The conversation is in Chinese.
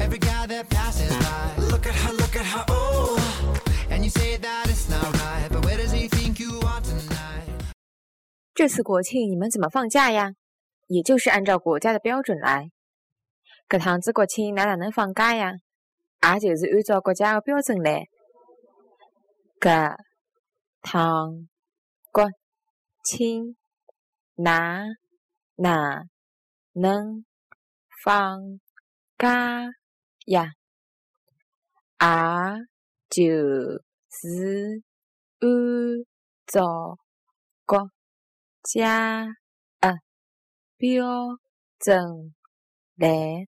every that passes by. Look at her, look at her, oh. And you say that it's not right, but where does he think you are tonight? 这次国庆你们怎么放假呀？也就是按照国家的标准来。这趟子国庆哪哪能放假呀？也就是按照国家的标准来。搿趟国庆哪哪能放假？呀？也就是按照国家的标准来。